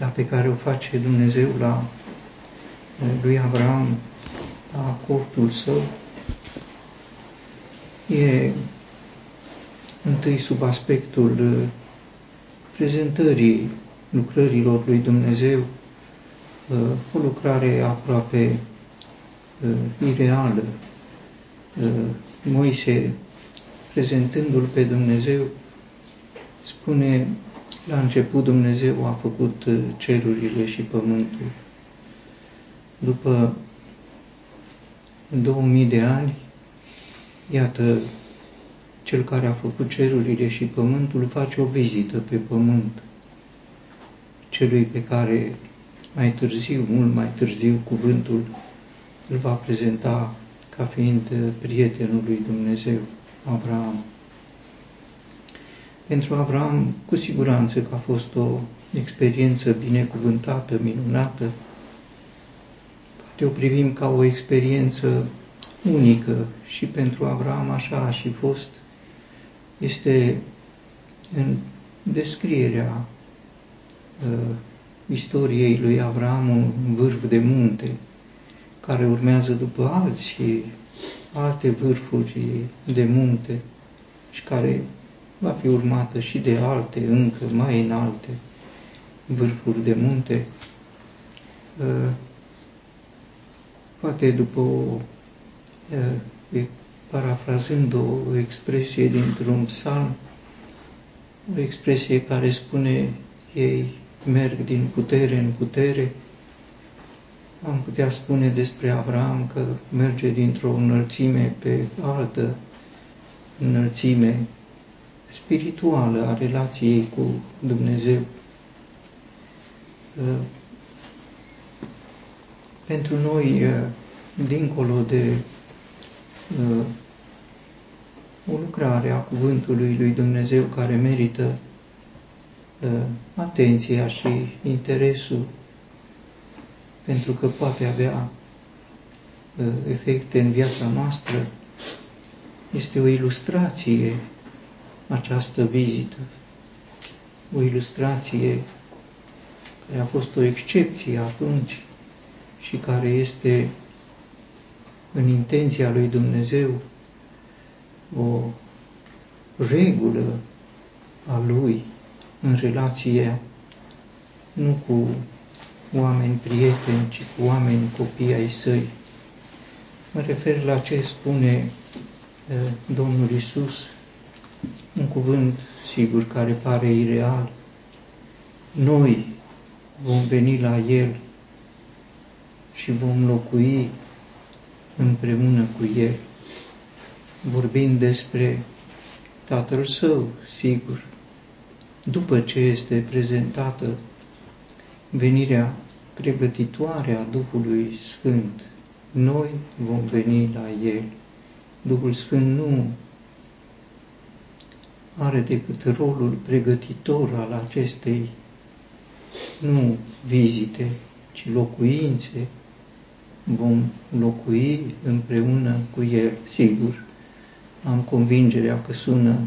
vizita pe care o face Dumnezeu la lui Abraham, la cortul său, e întâi sub aspectul prezentării lucrărilor lui Dumnezeu, o lucrare aproape ireală. Moise, prezentându-L pe Dumnezeu, spune, la început Dumnezeu a făcut cerurile și pământul. După 2000 de ani, iată, cel care a făcut cerurile și pământul face o vizită pe pământ celui pe care mai târziu, mult mai târziu, cuvântul îl va prezenta ca fiind prietenul lui Dumnezeu, Avram. Pentru Avram, cu siguranță că a fost o experiență binecuvântată, minunată. Poate o privim ca o experiență unică și pentru Avram așa a și fost. Este în descrierea uh, istoriei lui Avram un vârf de munte, care urmează după alți alte vârfuri de munte și care va fi urmată și de alte, încă mai înalte vârfuri de munte. Uh, poate după o, uh, parafrazând o expresie dintr-un psalm, o expresie care spune ei merg din putere în putere, am putea spune despre Avram că merge dintr-o înălțime pe altă înălțime spirituală a relației cu Dumnezeu. Uh, pentru noi, uh, dincolo de uh, o lucrare a cuvântului lui Dumnezeu care merită atenția și interesul, pentru că poate avea efecte în viața noastră, este o ilustrație această vizită. O ilustrație care a fost o excepție atunci și care este în intenția lui Dumnezeu o regulă a lui în relație nu cu oameni prieteni, ci cu oameni copii ai săi. Mă refer la ce spune eh, Domnul Isus un cuvânt sigur care pare ireal. Noi vom veni la El și vom locui împreună cu El, vorbind despre Tatăl Său, sigur, după ce este prezentată venirea pregătitoare a Duhului Sfânt, noi vom veni la El. Duhul Sfânt nu are decât rolul pregătitor al acestei nu vizite, ci locuințe, vom locui împreună cu El, sigur. Am convingerea că sună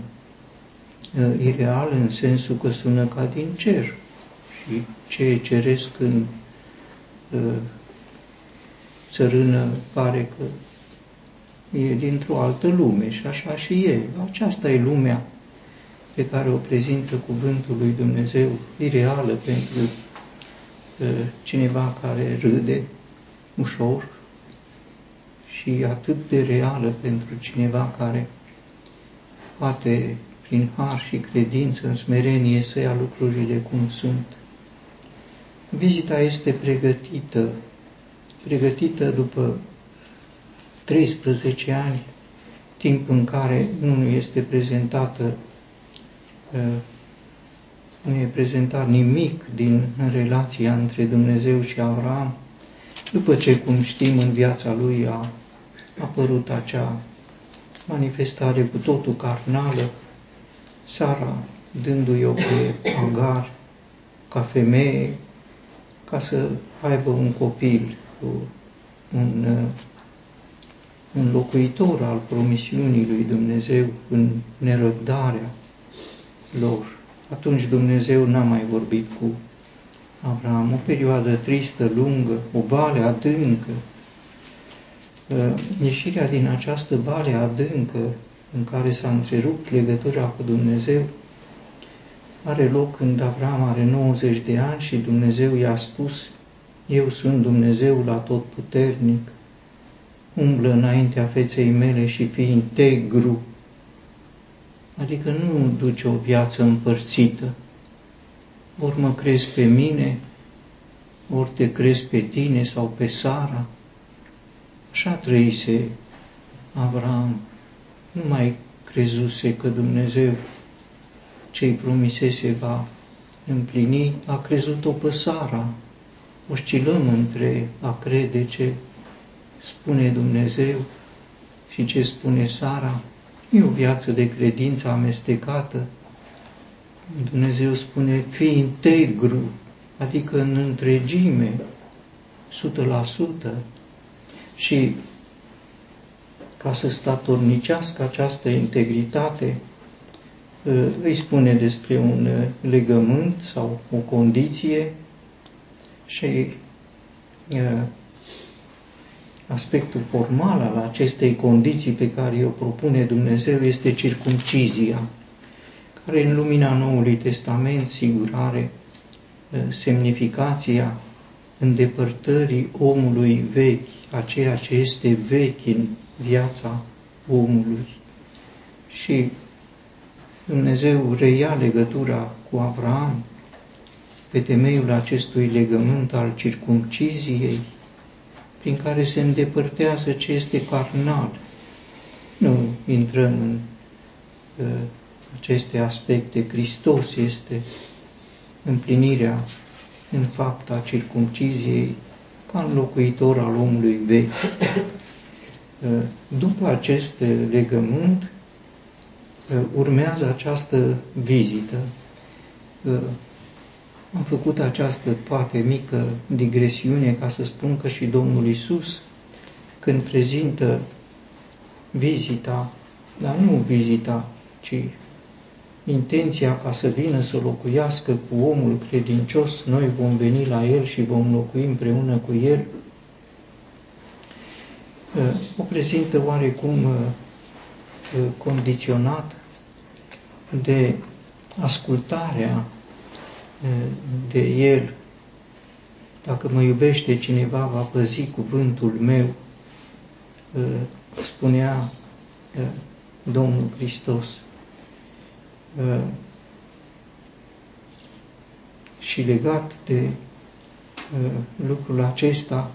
uh, ireal în sensul că sună ca din cer și ce ceresc în uh, țărână pare că e dintr-o altă lume și așa și e. Aceasta e lumea pe care o prezintă cuvântul lui Dumnezeu, ireală pentru uh, cineva care râde ușor și atât de reală pentru cineva care poate prin har și credință în smerenie să ia lucrurile cum sunt. Vizita este pregătită, pregătită după 13 ani, timp în care nu este prezentată nu e prezentat nimic din relația între Dumnezeu și Avram, după ce, cum știm, în viața lui a apărut acea manifestare cu totul carnală, Sara dându-i o pe Agar ca femeie, ca să aibă un copil, un, un locuitor al promisiunii lui Dumnezeu în nerăbdarea lor. Atunci Dumnezeu n-a mai vorbit cu Avram, o perioadă tristă, lungă, o vale adâncă. Uh, ieșirea din această vale adâncă în care s-a întrerupt legătura cu Dumnezeu are loc când Avram are 90 de ani și Dumnezeu i-a spus, Eu sunt Dumnezeu la tot puternic, umblă înaintea feței mele și fii integru, adică nu duce o viață împărțită, ori mă crezi pe mine, ori te crezi pe tine sau pe Sara. Așa trăise Avram, nu mai crezuse că Dumnezeu ce îi promisese va împlini, a crezut-o pe Sara. Oscilăm între a crede ce spune Dumnezeu și ce spune Sara. E o viață de credință amestecată. Dumnezeu spune, fii integru, adică în întregime, 100%. Și ca să statornicească această integritate, îi spune despre un legământ sau o condiție și aspectul formal al acestei condiții pe care o propune Dumnezeu este circumcizia, care în lumina Noului Testament sigur are semnificația îndepărtării omului vechi, a ceea ce este vechi în viața omului. Și Dumnezeu reia legătura cu Avram pe temeiul acestui legământ al circumciziei, prin care se îndepărtează ce este carnal. Nu intrăm în uh, aceste aspecte. Hristos este împlinirea în fapt a circumciziei ca înlocuitor al omului vechi. Uh, după acest legământ, uh, urmează această vizită. Uh, am făcut această poate mică digresiune ca să spun că și Domnul Isus, când prezintă vizita, dar nu vizita, ci intenția ca să vină să locuiască cu omul credincios, noi vom veni la el și vom locui împreună cu el, uh, o prezintă oarecum uh, uh, condiționat de ascultarea de el. Dacă mă iubește cineva, va păzi cuvântul meu, spunea Domnul Hristos. Uh, și legat de uh, lucrul acesta,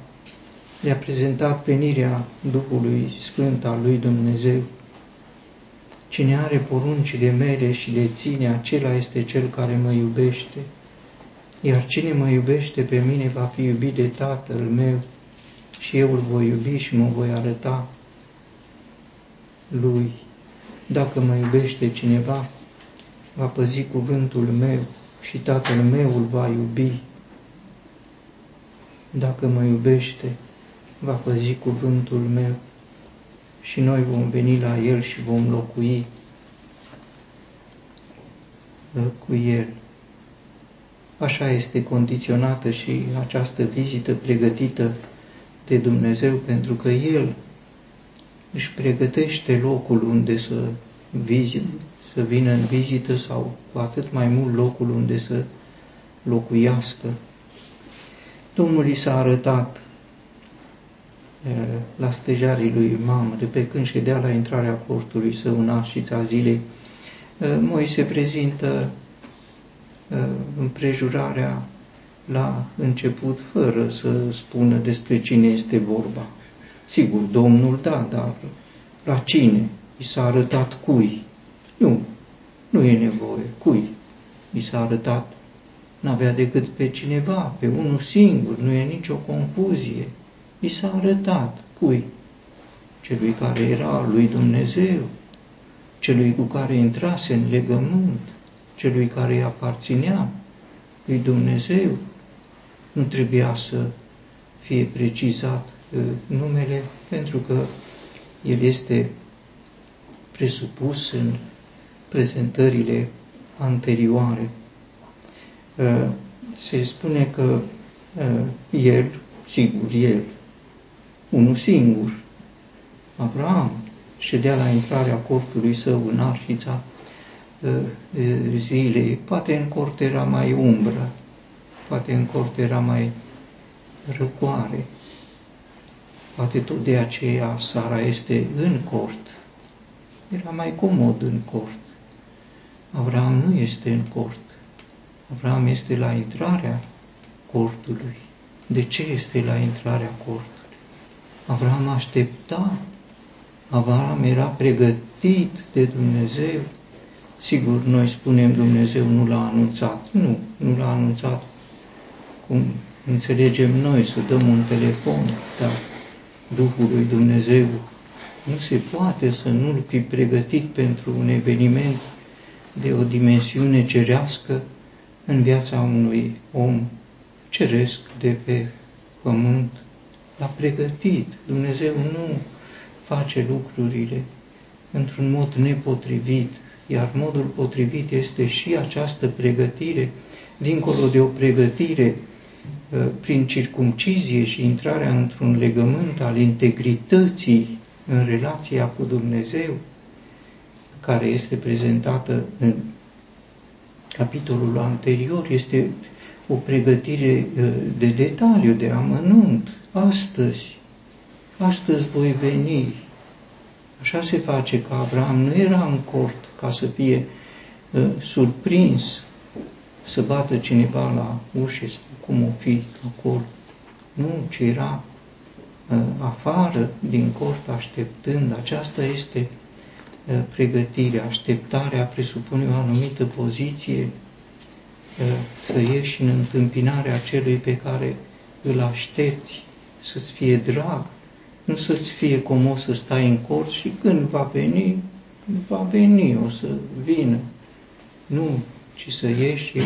le-a prezentat venirea Duhului Sfânt al lui Dumnezeu. Cine are poruncile mele și le ține, acela este cel care mă iubește. Iar cine mă iubește pe mine va fi iubit de Tatăl meu și eu îl voi iubi și mă voi arăta lui. Dacă mă iubește cineva, va păzi cuvântul meu și Tatăl meu îl va iubi. Dacă mă iubește, va păzi cuvântul meu și noi vom veni la El și vom locui cu El. Așa este condiționată și această vizită pregătită de Dumnezeu, pentru că El își pregătește locul unde să vizite, să vină în vizită sau cu atât mai mult locul unde să locuiască. Domnul i s-a arătat la stejarii lui mamă, de pe când ședea la intrarea cortului său în arșița zilei, Moise prezintă împrejurarea la început, fără să spună despre cine este vorba. Sigur, Domnul da, dar la cine? I s-a arătat cui? Nu, nu e nevoie. Cui? Mi s-a arătat. N-avea decât pe cineva, pe unul singur, nu e nicio confuzie. Mi s-a arătat. Cui? Celui care era lui Dumnezeu, celui cu care intrase în legământ, celui care îi aparținea lui Dumnezeu. Nu trebuia să fie precizat uh, numele, pentru că el este presupus în prezentările anterioare. Uh, se spune că uh, el, sigur, el, unul singur, Avram, ședea la intrarea cortului său în arșița uh, zilei. Poate în cort era mai umbră, poate în cort era mai răcoare. Poate tot de aceea Sara este în cort. Era mai comod în cort. Avram nu este în cort. Avram este la intrarea cortului. De ce este la intrarea cortului? Avram aștepta. Avram era pregătit de Dumnezeu. Sigur, noi spunem Dumnezeu nu l-a anunțat. Nu, nu l-a anunțat cum înțelegem noi să dăm un telefon, dar Duhul lui Dumnezeu nu se poate să nu-l fi pregătit pentru un eveniment de o dimensiune cerească în viața unui om ceresc de pe pământ. L-a pregătit. Dumnezeu nu face lucrurile într-un mod nepotrivit, iar modul potrivit este și această pregătire, dincolo de o pregătire uh, prin circumcizie și intrarea într-un legământ al integrității în relația cu Dumnezeu, care este prezentată în capitolul anterior, este o pregătire uh, de detaliu, de amănunt. Astăzi, astăzi voi veni. Așa se face că Abraham nu era în cort ca să fie uh, surprins, să bată cineva la ușă sau cum o fi acolo. Nu, ci era uh, afară din cort așteptând. Aceasta este uh, pregătirea. Așteptarea presupune o anumită poziție uh, să ieși în întâmpinarea celui pe care îl aștepți, să-ți fie drag, nu să-ți fie comos să stai în cort și când va veni, va veni, o să vină. Nu, ci să ieși,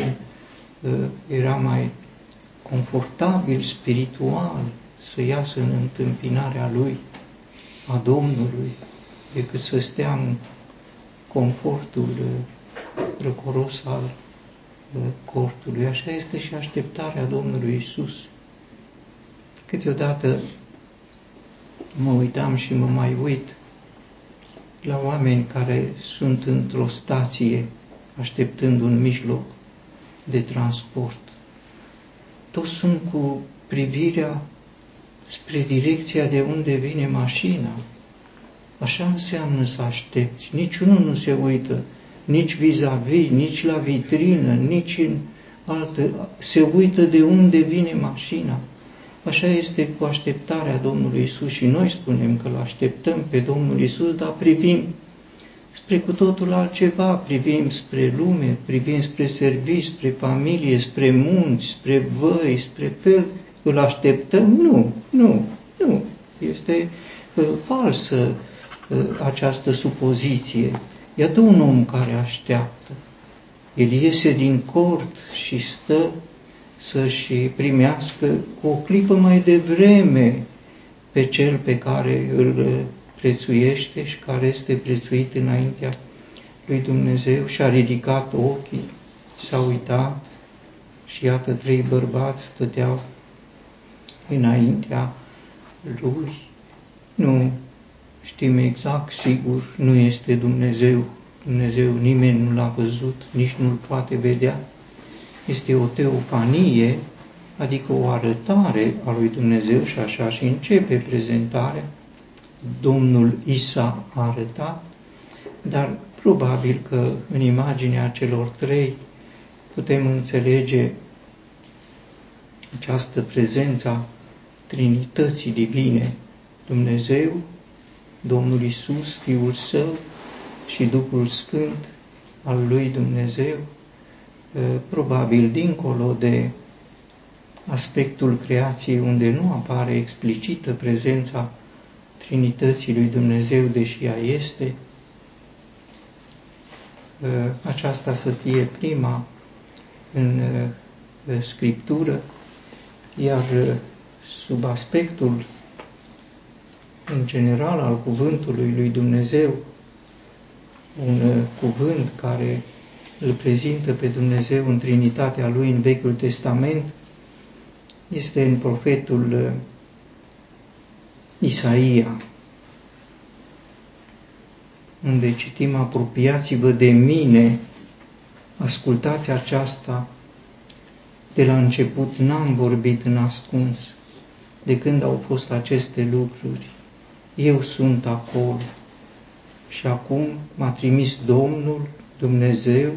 era mai confortabil spiritual să iasă în întâmpinarea lui, a Domnului, decât să stea în confortul răcoros al cortului. Așa este și așteptarea Domnului Isus. Câteodată mă uitam și mă mai uit la oameni care sunt într-o stație așteptând un mijloc de transport. Toți sunt cu privirea spre direcția de unde vine mașina. Așa înseamnă să aștepți. Niciunul nu se uită nici vis-a-vis, -vis, nici la vitrină, nici în altă. Se uită de unde vine mașina. Așa este cu așteptarea Domnului Isus și noi spunem că îl așteptăm pe Domnul Isus, dar privim spre cu totul altceva, privim spre lume, privim spre servici, spre familie, spre munci, spre văi, spre fel, îl așteptăm? Nu, nu, nu. Este uh, falsă uh, această supoziție. Iată un om care așteaptă. El iese din cort și stă să-și primească cu o clipă mai devreme pe cel pe care îl prețuiește și care este prețuit înaintea lui Dumnezeu și a ridicat ochii, s-a uitat și iată trei bărbați stăteau înaintea lui. Nu știm exact, sigur, nu este Dumnezeu. Dumnezeu nimeni nu l-a văzut, nici nu-l poate vedea. Este o teofanie, adică o arătare a lui Dumnezeu și așa și începe prezentarea. Domnul Isa a arătat, dar probabil că în imaginea celor trei putem înțelege această prezență a Trinității Divine, Dumnezeu, Domnul Isus, Fiul Său și Duhul Sfânt al lui Dumnezeu, probabil dincolo de aspectul creației unde nu apare explicită prezența Trinității lui Dumnezeu, deși ea este, ă, aceasta să fie prima în ă, Scriptură, iar ă, sub aspectul în general al cuvântului lui Dumnezeu, un cuvânt care îl prezintă pe Dumnezeu în Trinitatea Lui în Vechiul Testament este în profetul uh, Isaia, unde citim apropiați-vă de mine, ascultați aceasta, de la început n-am vorbit în ascuns, de când au fost aceste lucruri, eu sunt acolo. Și acum m-a trimis Domnul, Dumnezeu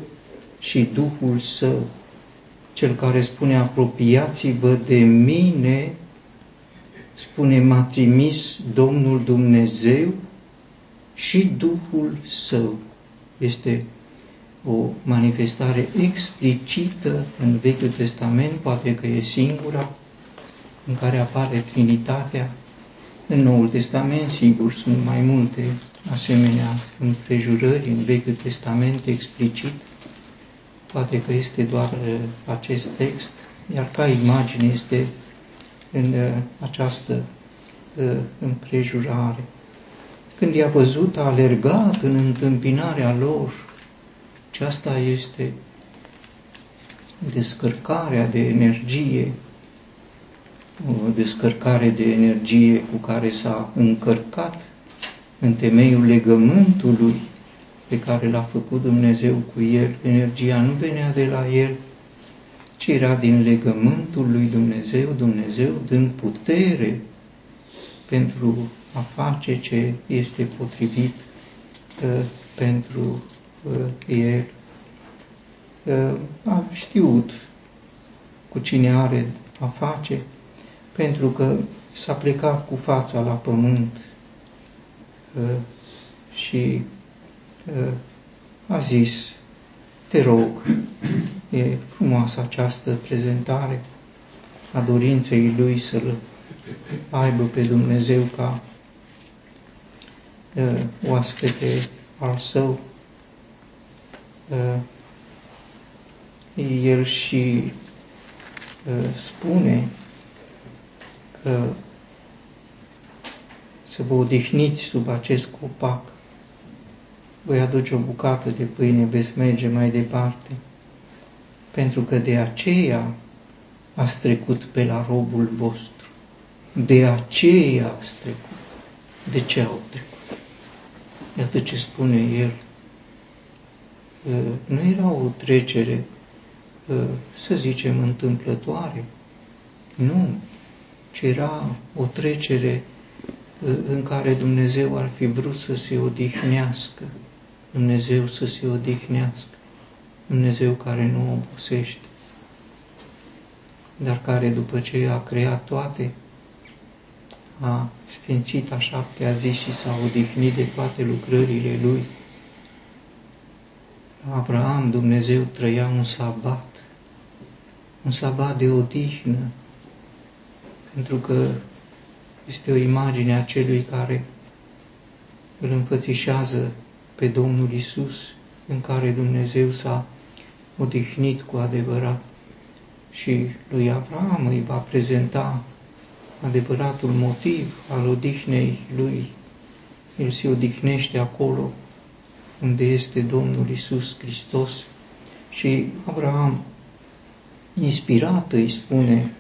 și Duhul Său, cel care spune apropiați-vă de mine, spune m-a trimis Domnul Dumnezeu și Duhul Său. Este o manifestare explicită în Vechiul Testament, poate că e singura, în care apare Trinitatea. În Noul Testament, sigur, sunt mai multe asemenea împrejurări în Vechiul Testament explicit, poate că este doar uh, acest text, iar ca imagine este în uh, această uh, împrejurare. Când i-a văzut, a alergat în întâmpinarea lor. Și asta este descărcarea de energie, o descărcare de energie cu care s-a încărcat în temeiul legământului pe care l-a făcut Dumnezeu cu el. Energia nu venea de la el, ci era din legământul lui Dumnezeu, Dumnezeu dând putere pentru a face ce este potrivit uh, pentru uh, el. Uh, a știut cu cine are a face, pentru că s-a plecat cu fața la pământ uh, și uh, a zis, te rog, e frumoasă această prezentare a dorinței lui să-L aibă pe Dumnezeu ca uh, oaspete al său. Uh, el și uh, spune că să vă odihniți sub acest copac. Voi aduce o bucată de pâine, veți merge mai departe, pentru că de aceea ați trecut pe la robul vostru. De aceea ați trecut. De ce au trecut? Iată ce spune el. Nu era o trecere, să zicem, întâmplătoare. Nu, ci era o trecere în care Dumnezeu ar fi vrut să se odihnească. Dumnezeu să se odihnească. Dumnezeu care nu obosește, dar care după ce a creat toate, a sfințit a șaptea zi și s-a odihnit de toate lucrările lui. Abraham, Dumnezeu trăia un sabat, un sabat de odihnă, pentru că este o imagine a celui care îl înfățișează pe Domnul Isus, în care Dumnezeu s-a odihnit cu adevărat și lui Abraham îi va prezenta adevăratul motiv al odihnei lui. El se odihnește acolo unde este Domnul Isus Hristos și Abraham, inspirat, îi spune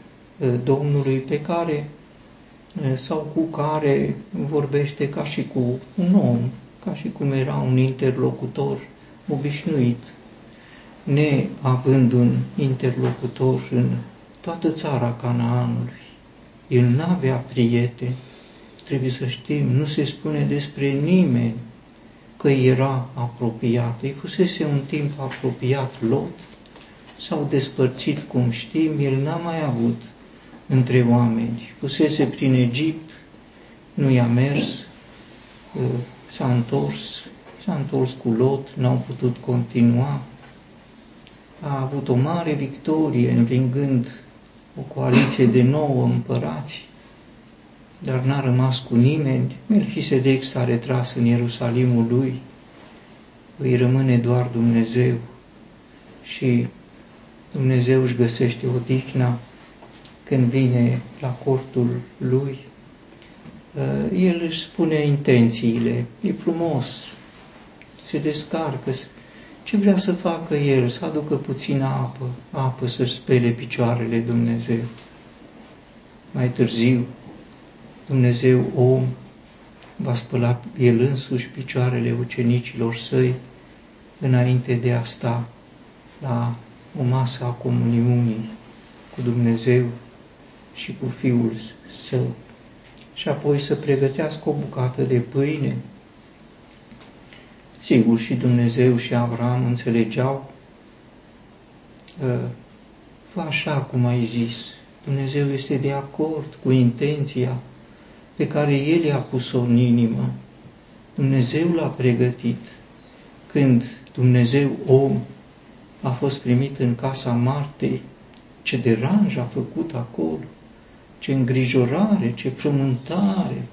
ă, Domnului pe care ă, sau cu care vorbește ca și cu un om, ca și cum era un interlocutor obișnuit, neavând un interlocutor în toată țara Canaanului. El n-avea prieteni, trebuie să știm, nu se spune despre nimeni că era apropiat. Îi fusese un timp apropiat Lot, s-au despărțit, cum știm, el n-a mai avut între oameni. Fusese prin Egipt, nu i-a mers, uh, s-a întors, s-a întors cu Lot, n-au putut continua. A avut o mare victorie învingând o coaliție de nouă împărați, dar n-a rămas cu nimeni. Melchisedec s-a retras în Ierusalimul lui, îi rămâne doar Dumnezeu și Dumnezeu își găsește odihna când vine la cortul lui. Uh, el își spune intențiile, e frumos, se descarcă, Ce vrea să facă el? Să aducă puțină apă, apă să spele picioarele Dumnezeu. Mai târziu, Dumnezeu om va spăla el însuși picioarele ucenicilor săi înainte de a sta la o masă a comuniunii cu Dumnezeu și cu Fiul Său și apoi să pregătească o bucată de pâine. Sigur, și Dumnezeu și Avram înțelegeau, fă așa cum ai zis, Dumnezeu este de acord cu intenția pe care El i-a pus-o în inimă. Dumnezeu l-a pregătit. Când Dumnezeu om a fost primit în casa Martei, ce deranj a făcut acolo, ce îngrijorare, ce frământare.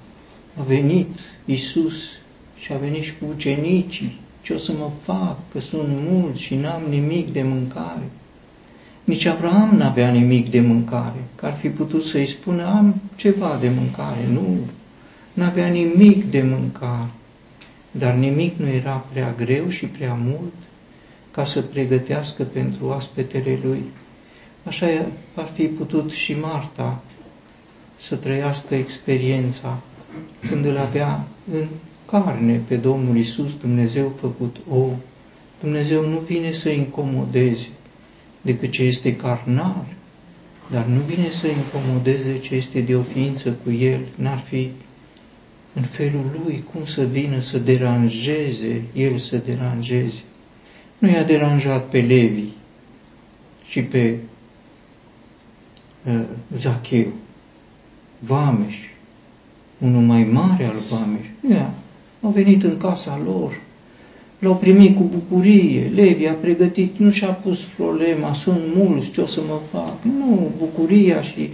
A venit Isus și a venit și cu ucenicii. Ce o să mă fac, că sunt mulți și n-am nimic de mâncare. Nici Avram n-avea nimic de mâncare, că ar fi putut să-i spună, am ceva de mâncare. Nu, n-avea nimic de mâncare. Dar nimic nu era prea greu și prea mult ca să pregătească pentru aspetele lui. Așa ar fi putut și Marta să trăiască experiența când îl avea în carne pe Domnul Isus, Dumnezeu făcut om. Dumnezeu nu vine să incomodeze decât ce este carnal, dar nu vine să incomodeze ce este de o ființă cu el. N-ar fi în felul lui cum să vină să deranjeze, el să deranjeze. Nu i-a deranjat pe Levi și pe uh, Zacheu, Vameș, unul mai mare al Vameș. Ia, au venit în casa lor, l-au primit cu bucurie, Levi a pregătit, nu și-a pus problema, sunt mulți, ce o să mă fac? Nu, bucuria și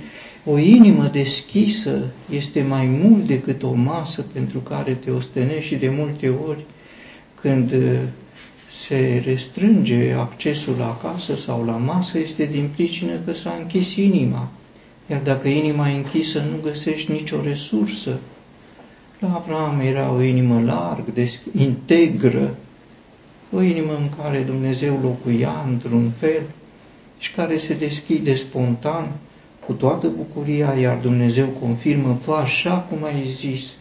o inimă deschisă este mai mult decât o masă pentru care te ostenești și de multe ori când uh, se restrânge accesul la casă sau la masă este din pricină că s-a închis inima. Iar dacă inima e închisă, nu găsești nicio resursă. La Avram era o inimă largă, integră, o inimă în care Dumnezeu locuia într-un fel și care se deschide spontan, cu toată bucuria, iar Dumnezeu confirmă, fă așa cum ai zis.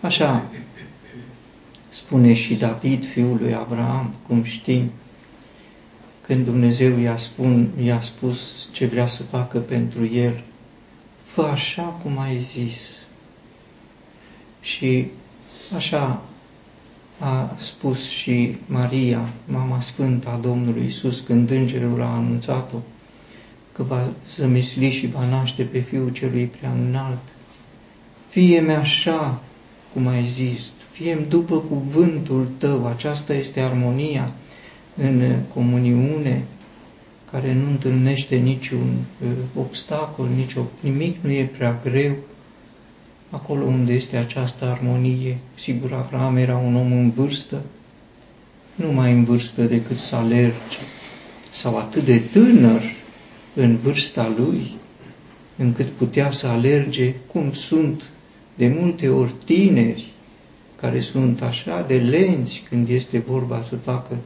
Așa spune și David, fiul lui Abraham, cum știm, când Dumnezeu i-a, spun, i-a spus ce vrea să facă pentru el, fă așa cum ai zis. Și așa a spus și Maria, mama sfântă a Domnului Isus, când îngerul a anunțat-o că va zămisli și va naște pe Fiul celui prea înalt. Fie-mi așa cum ai zis, fie după cuvântul tău, aceasta este armonia în comuniune, care nu întâlnește niciun uh, obstacol, nici nimic nu e prea greu, acolo unde este această armonie. Sigur, Avram era un om în vârstă, nu mai în vârstă decât să alerge, sau atât de tânăr în vârsta lui, încât putea să alerge cum sunt de multe ori tineri, care sunt așa de lenți când este vorba să facă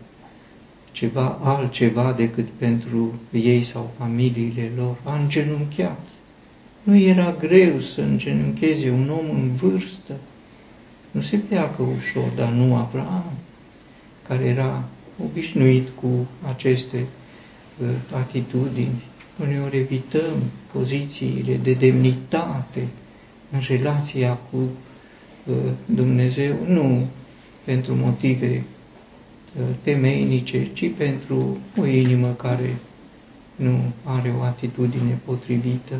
ceva altceva decât pentru ei sau familiile lor. A îngenunchiat. Nu era greu să îngenuncheze un om în vârstă. Nu se pleacă ușor, dar nu Avram, care era obișnuit cu aceste uh, atitudini. Uneori evităm pozițiile de demnitate în relația cu uh, Dumnezeu, nu pentru motive uh, temeinice, ci pentru o inimă care nu are o atitudine potrivită.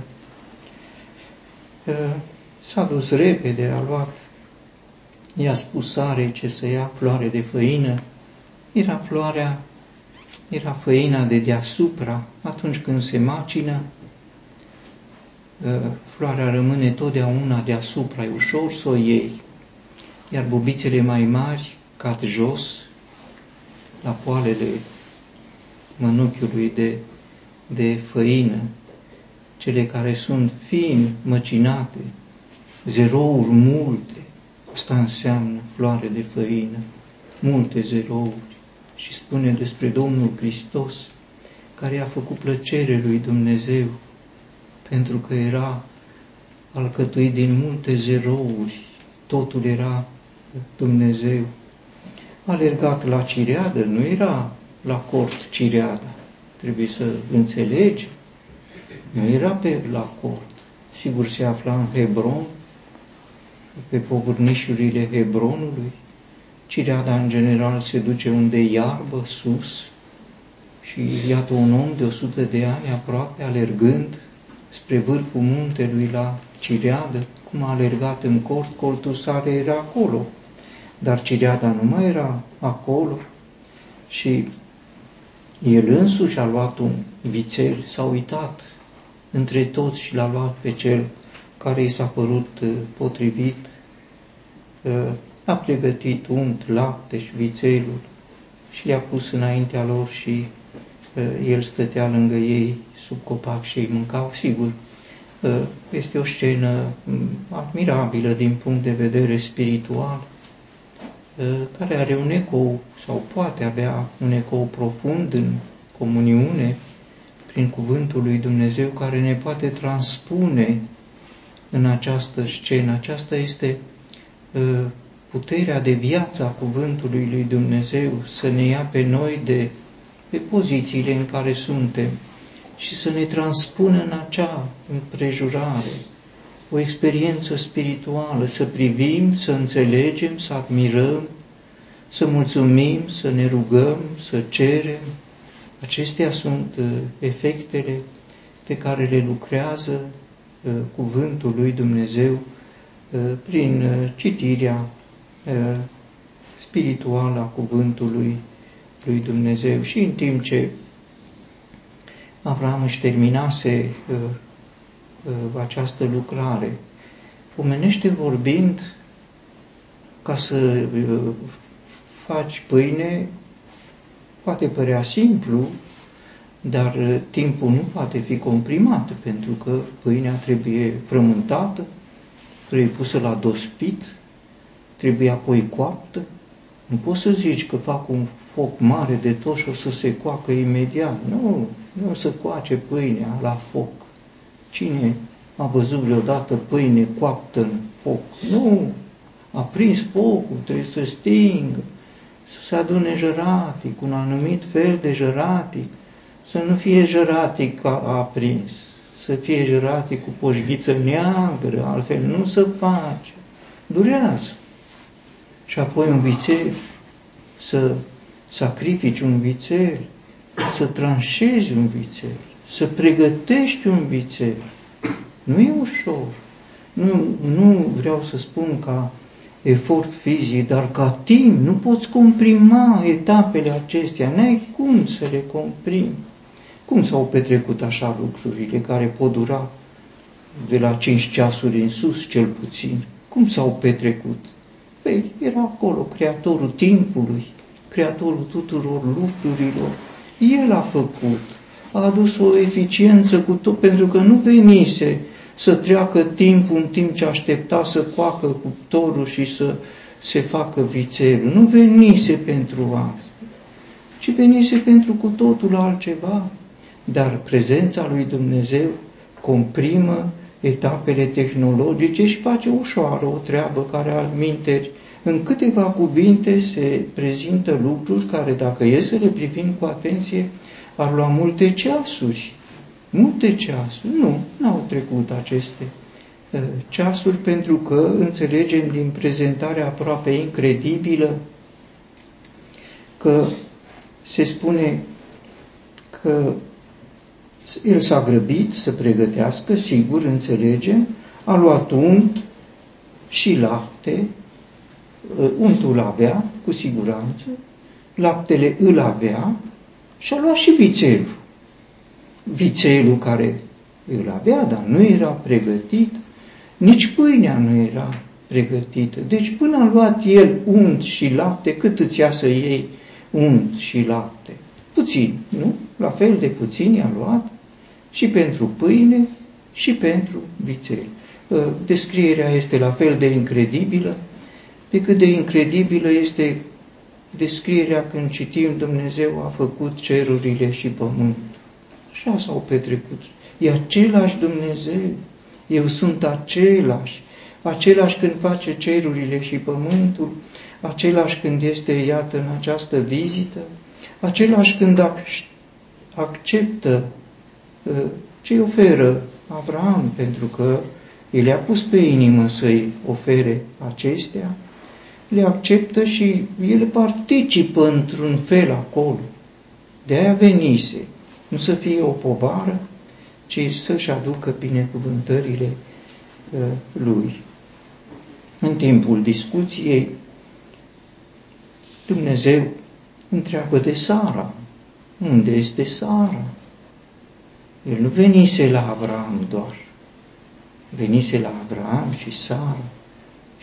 S-a dus repede, a luat, i-a spus sare ce să ia floare de făină, era floarea, era făina de deasupra, atunci când se macină, floarea rămâne totdeauna deasupra, e ușor să o iei, iar bubițele mai mari cad jos, la poalele mănuchiului de, de făină, cele care sunt fin măcinate, zerouri multe, asta înseamnă floare de făină, multe zerouri. și spune despre Domnul Hristos, care a făcut plăcere lui Dumnezeu, pentru că era alcătuit din multe zerouri, totul era Dumnezeu. A alergat la cireadă, nu era la cort cireada, trebuie să înțelegi, nu era pe la cort. Sigur se afla în Hebron, pe povârnișurile Hebronului. Cireada în general se duce unde e iarbă, sus, și iată un om de 100 de ani aproape alergând spre vârful muntelui la Cireadă, cum a alergat în cort, coltul sare era acolo, dar Cireada nu mai era acolo. Și el însuși a luat un vițel, s-a uitat între toți și l-a luat pe cel care i s-a părut uh, potrivit, uh, a pregătit unt, lapte și vițelul și i-a pus înaintea lor și uh, el stătea lângă ei sub copac și ei mâncau, sigur, este o scenă mm, admirabilă din punct de vedere spiritual, care are un ecou sau poate avea un ecou profund în comuniune prin cuvântul lui Dumnezeu care ne poate transpune în această scenă. Aceasta este puterea de viață a cuvântului lui Dumnezeu să ne ia pe noi de pe pozițiile în care suntem și să ne transpună în acea împrejurare o experiență spirituală, să privim, să înțelegem, să admirăm, să mulțumim, să ne rugăm, să cerem. Acestea sunt uh, efectele pe care le lucrează uh, cuvântul lui Dumnezeu uh, prin citirea spirituală a cuvântului lui Dumnezeu și în timp ce Avram își terminase uh, uh, această lucrare. Omenește vorbind, ca să uh, faci pâine, poate părea simplu, dar uh, timpul nu poate fi comprimat, pentru că pâinea trebuie frământată, trebuie pusă la dospit, trebuie apoi coaptă. Nu poți să zici că fac un foc mare de tot și o să se coacă imediat. Nu, nu să coace pâinea la foc. Cine a văzut vreodată pâine coaptă în foc? Nu, a prins focul, trebuie să stingă, să se adune jăratic, un anumit fel de jăratic, să nu fie jăratic ca a prins, să fie jăratic cu poșghiță neagră, altfel nu se face. Durează. Și apoi un vițel, să sacrifici un vițel, să tranșezi un vițel, să pregătești un vițel. Nu e ușor. Nu, nu vreau să spun ca efort fizic, dar ca timp nu poți comprima etapele acestea, n-ai cum să le comprimi. Cum s-au petrecut așa lucrurile care pot dura de la 5 ceasuri în sus, cel puțin? Cum s-au petrecut? Păi era acolo creatorul timpului, creatorul tuturor lucrurilor, el a făcut, a adus o eficiență cu tot, pentru că nu venise să treacă timpul în timp ce aștepta să coacă cuptorul și să se facă vițelul. Nu venise pentru asta, ci venise pentru cu totul altceva. Dar prezența lui Dumnezeu comprimă etapele tehnologice și face ușoară o treabă care al minteri în câteva cuvinte se prezintă lucruri care, dacă e să le privim cu atenție, ar lua multe ceasuri. Multe ceasuri. Nu, n-au trecut aceste uh, ceasuri pentru că înțelegem din prezentarea aproape incredibilă că se spune că el s-a grăbit să pregătească, sigur, înțelegem, a luat unt și lapte Uh, untul avea, cu siguranță, laptele îl avea și a luat și vițelul. Vițelul care îl avea, dar nu era pregătit, nici pâinea nu era pregătită. Deci până a luat el unt și lapte, cât îți ia să iei unt și lapte? Puțin, nu? La fel de puțin i-a luat și pentru pâine și pentru vițel. Uh, descrierea este la fel de incredibilă pe cât de incredibilă este descrierea când citim Dumnezeu a făcut cerurile și pământul. Așa s-au petrecut. E același Dumnezeu. Eu sunt același. Același când face cerurile și pământul, același când este, iată, în această vizită, același când acceptă uh, ce oferă Avram, pentru că el a pus pe inimă să-i ofere acestea, le acceptă și el participă într-un fel acolo. De aia venise, nu să fie o povară, ci să-și aducă binecuvântările uh, lui. În timpul discuției, Dumnezeu întreabă de Sara. Unde este Sara? El nu venise la Avram doar, venise la Avram și Sara.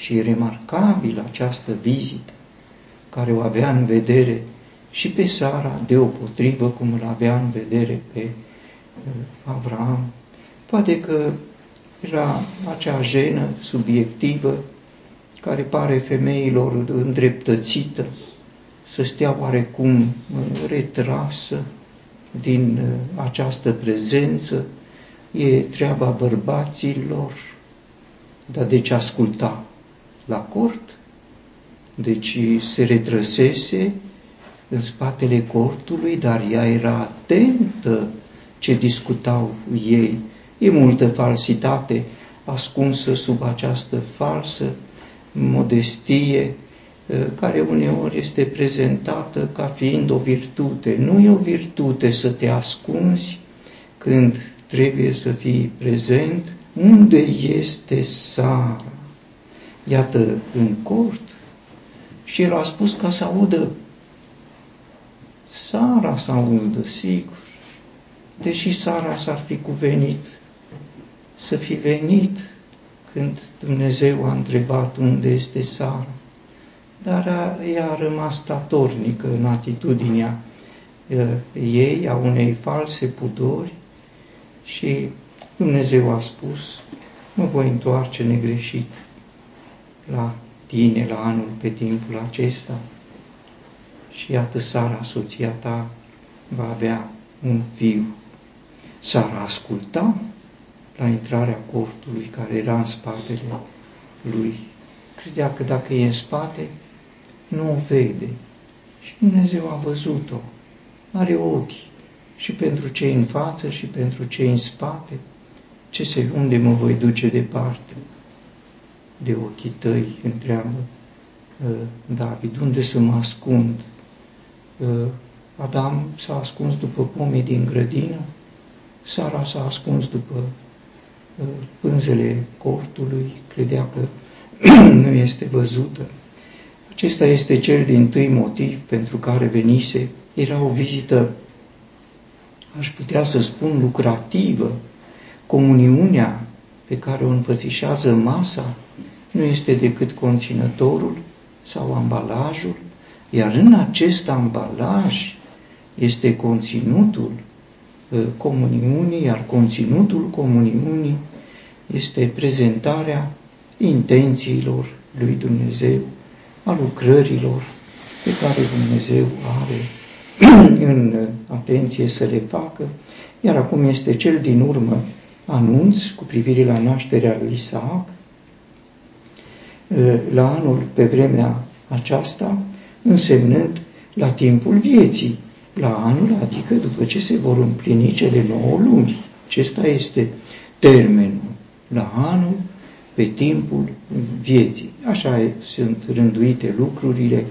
Și e remarcabil această vizită care o avea în vedere și pe Sara, deopotrivă cum îl avea în vedere pe uh, Avram. Poate că era acea jenă subiectivă care pare femeilor îndreptățită să stea oarecum uh, retrasă din uh, această prezență, e treaba bărbaților, dar de ce asculta la cort? Deci se retrăsese în spatele cortului, dar ea era atentă ce discutau ei. E multă falsitate ascunsă sub această falsă modestie, eh, care uneori este prezentată ca fiind o virtute. Nu e o virtute să te ascunzi când trebuie să fii prezent. Unde este Sara? Iată, în cort. Și el a spus ca să audă Sara să audă, sigur. Deși Sara s-ar fi cuvenit să fi venit când Dumnezeu a întrebat unde este Sara. Dar ea a rămas statornică în atitudinea ei, a unei false pudori și Dumnezeu a spus, mă voi întoarce negreșit la tine, la anul pe timpul acesta și iată Sara, soția ta, va avea un fiu. Sara asculta la intrarea cortului care era în spatele lui. Credea că dacă e în spate, nu o vede. Și Dumnezeu a văzut-o. Are ochi și pentru cei în față și pentru cei în spate. Ce se, unde mă voi duce departe? De ochii tăi, întreabă uh, David, unde să mă ascund? Uh, Adam s-a ascuns după pomii din grădină, Sara s-a ascuns după pânzele cortului, credea că nu este văzută. Acesta este cel din tâi motiv pentru care venise. Era o vizită, aș putea să spun, lucrativă. Comuniunea pe care o înfățișează masa nu este decât conținătorul sau ambalajul, iar în acest ambalaj este conținutul Uh, comuniunii, iar conținutul comuniunii este prezentarea intențiilor lui Dumnezeu, a lucrărilor pe care Dumnezeu are în atenție să le facă, iar acum este cel din urmă anunț cu privire la nașterea lui Isaac, uh, la anul pe vremea aceasta, însemnând la timpul vieții, la anul, adică după ce se vor împlini cele nouă luni. Acesta este termenul la anul, pe timpul vieții. Așa sunt rânduite lucrurile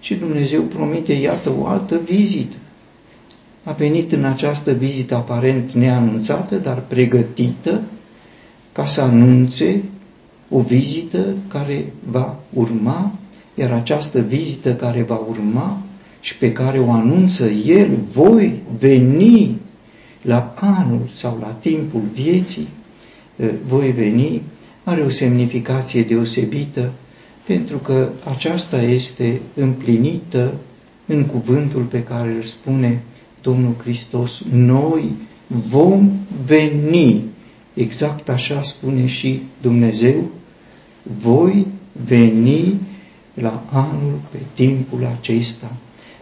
și Dumnezeu promite, iată, o altă vizită. A venit în această vizită aparent neanunțată, dar pregătită ca să anunțe o vizită care va urma, iar această vizită care va urma și pe care o anunță El, voi veni la anul sau la timpul vieții, voi veni, are o semnificație deosebită, pentru că aceasta este împlinită în cuvântul pe care îl spune Domnul Hristos, noi vom veni. Exact așa spune și Dumnezeu, voi veni la anul, pe timpul acesta.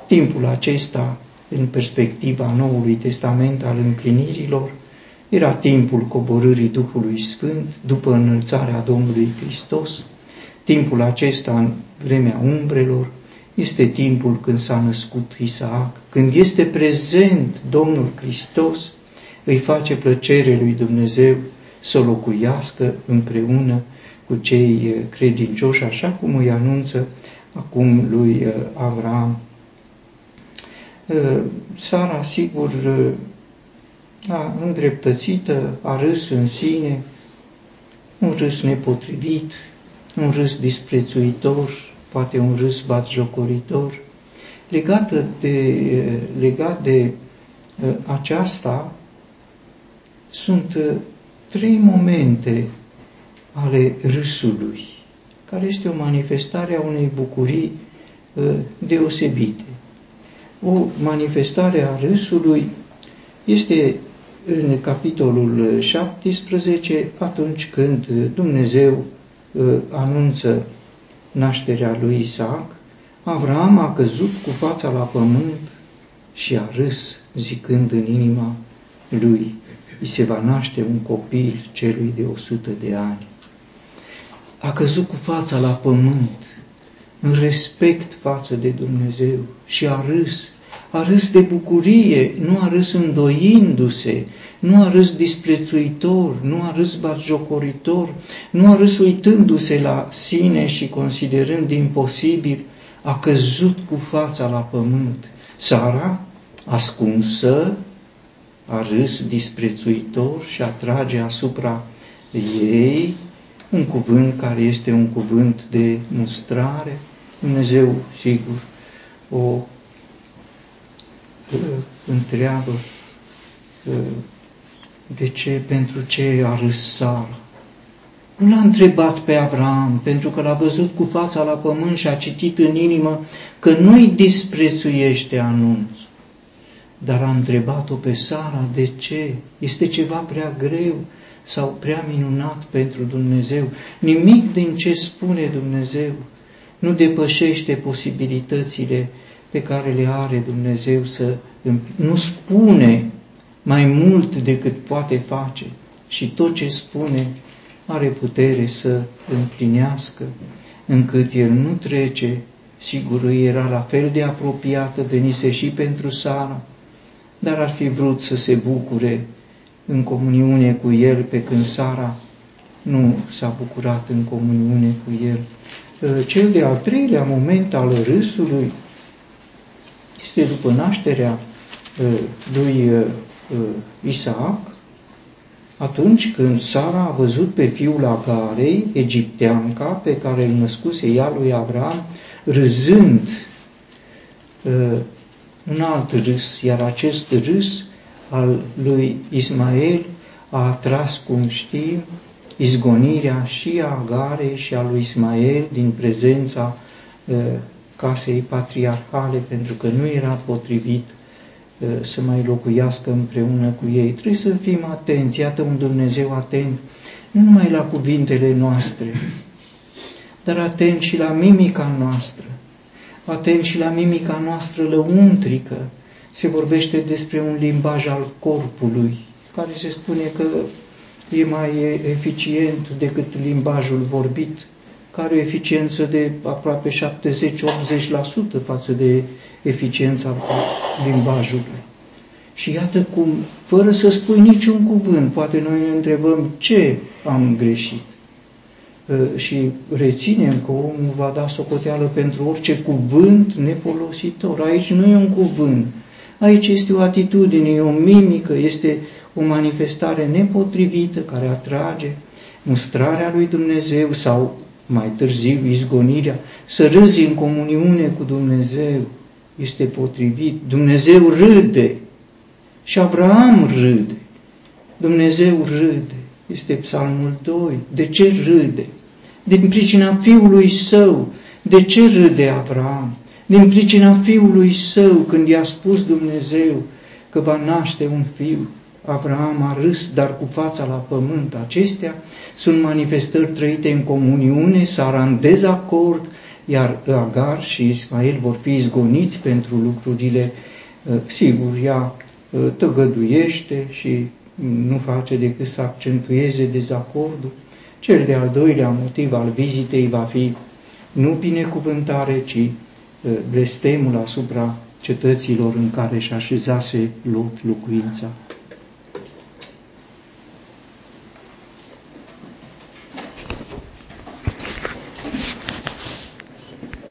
Timpul acesta, în perspectiva Noului Testament al împlinirilor, era timpul coborârii Duhului Sfânt după înălțarea Domnului Hristos. Timpul acesta, în vremea umbrelor, este timpul când s-a născut Isaac, când este prezent Domnul Hristos, îi face plăcere lui Dumnezeu să locuiască împreună cu cei credincioși, așa cum îi anunță acum lui Avram. Sara, sigur, a îndreptățită, a râs în sine, un râs nepotrivit, un râs disprețuitor, poate un râs batjocoritor. Legat de, legat de aceasta, sunt trei momente ale râsului, care este o manifestare a unei bucurii deosebite. O manifestare a râsului este în capitolul 17, atunci când Dumnezeu anunță nașterea lui Isaac, Avram a căzut cu fața la pământ și a râs, zicând în inima lui, îi se va naște un copil celui de o sută de ani. A căzut cu fața la pământ, în respect față de Dumnezeu și a râs, a râs de bucurie, nu a râs îndoindu-se, nu a râs disprețuitor, nu a râs batjocoritor, nu a râs uitându-se la sine și considerând imposibil, a căzut cu fața la pământ. Sara, ascunsă, a râs disprețuitor și atrage asupra ei un cuvânt care este un cuvânt de mustrare. Dumnezeu, sigur, o uh, întreabă uh, de ce, pentru ce a râs Sara? Nu l-a întrebat pe Avram, pentru că l-a văzut cu fața la pământ și a citit în inimă că nu-i disprețuiește anunțul. Dar a întrebat-o pe Sara de ce? Este ceva prea greu sau prea minunat pentru Dumnezeu. Nimic din ce spune Dumnezeu nu depășește posibilitățile pe care le are Dumnezeu să nu spune mai mult decât poate face și tot ce spune are putere să împlinească, încât el nu trece, sigur era la fel de apropiată, venise și pentru Sara, dar ar fi vrut să se bucure în comuniune cu el, pe când Sara nu s-a bucurat în comuniune cu el. Cel de-al treilea moment al râsului este după nașterea lui uh, Isaac, atunci când Sara a văzut pe fiul Agarei, egipteanca, pe care îl născuse ea lui Avram, râzând uh, un alt râs, iar acest râs al lui Ismael a atras, cum știm, izgonirea și a Agarei și a lui Ismael din prezența uh, casei patriarhale, pentru că nu era potrivit să mai locuiască împreună cu ei. Trebuie să fim atenți, iată un Dumnezeu atent, nu numai la cuvintele noastre, dar atent și la mimica noastră, atent și la mimica noastră lăuntrică. Se vorbește despre un limbaj al corpului, care se spune că e mai eficient decât limbajul vorbit, care o eficiență de aproape 70-80% față de eficiența limbajului. Și iată cum, fără să spui niciun cuvânt, poate noi ne întrebăm ce am greșit. Ă, și reținem că omul va da socoteală pentru orice cuvânt nefolositor. Aici nu e un cuvânt, aici este o atitudine, e o mimică, este o manifestare nepotrivită care atrage mustrarea lui Dumnezeu sau mai târziu izgonirea, să râzi în comuniune cu Dumnezeu, este potrivit. Dumnezeu râde și Avram râde. Dumnezeu râde. Este psalmul 2. De ce râde? Din pricina fiului său. De ce râde Avram? Din pricina fiului său, când i-a spus Dumnezeu că va naște un fiu, Avram a râs, dar cu fața la pământ. Acestea sunt manifestări trăite în comuniune, Sara în dezacord, iar Agar și Ismael vor fi izgoniți pentru lucrurile, sigur, ea tăgăduiește și nu face decât să accentueze dezacordul. Cel de-al doilea motiv al vizitei va fi nu binecuvântare, ci blestemul asupra cetăților în care și așezase Lot locuința.